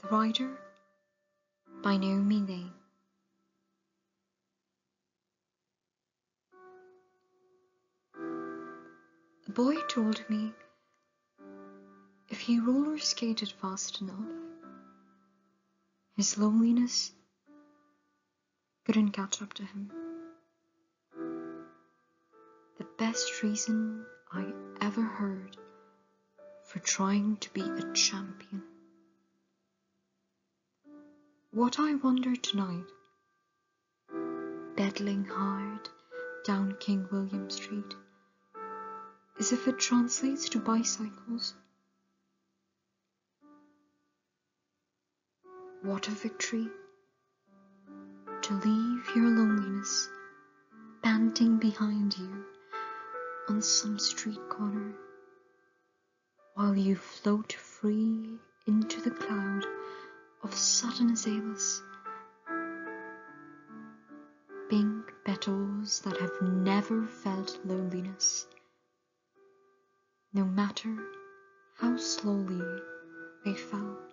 The rider by Naomi Nye. A boy told me if he roller skated fast enough, his loneliness couldn't catch up to him. The best reason I ever heard for trying to be a champion. What I wonder tonight, beddling hard down King William Street, is if it translates to bicycles. What a victory. To leave your loneliness panting behind you on some street corner. While you float free into the cloud sudden azaleas, pink petals that have never felt loneliness, no matter how slowly they fell.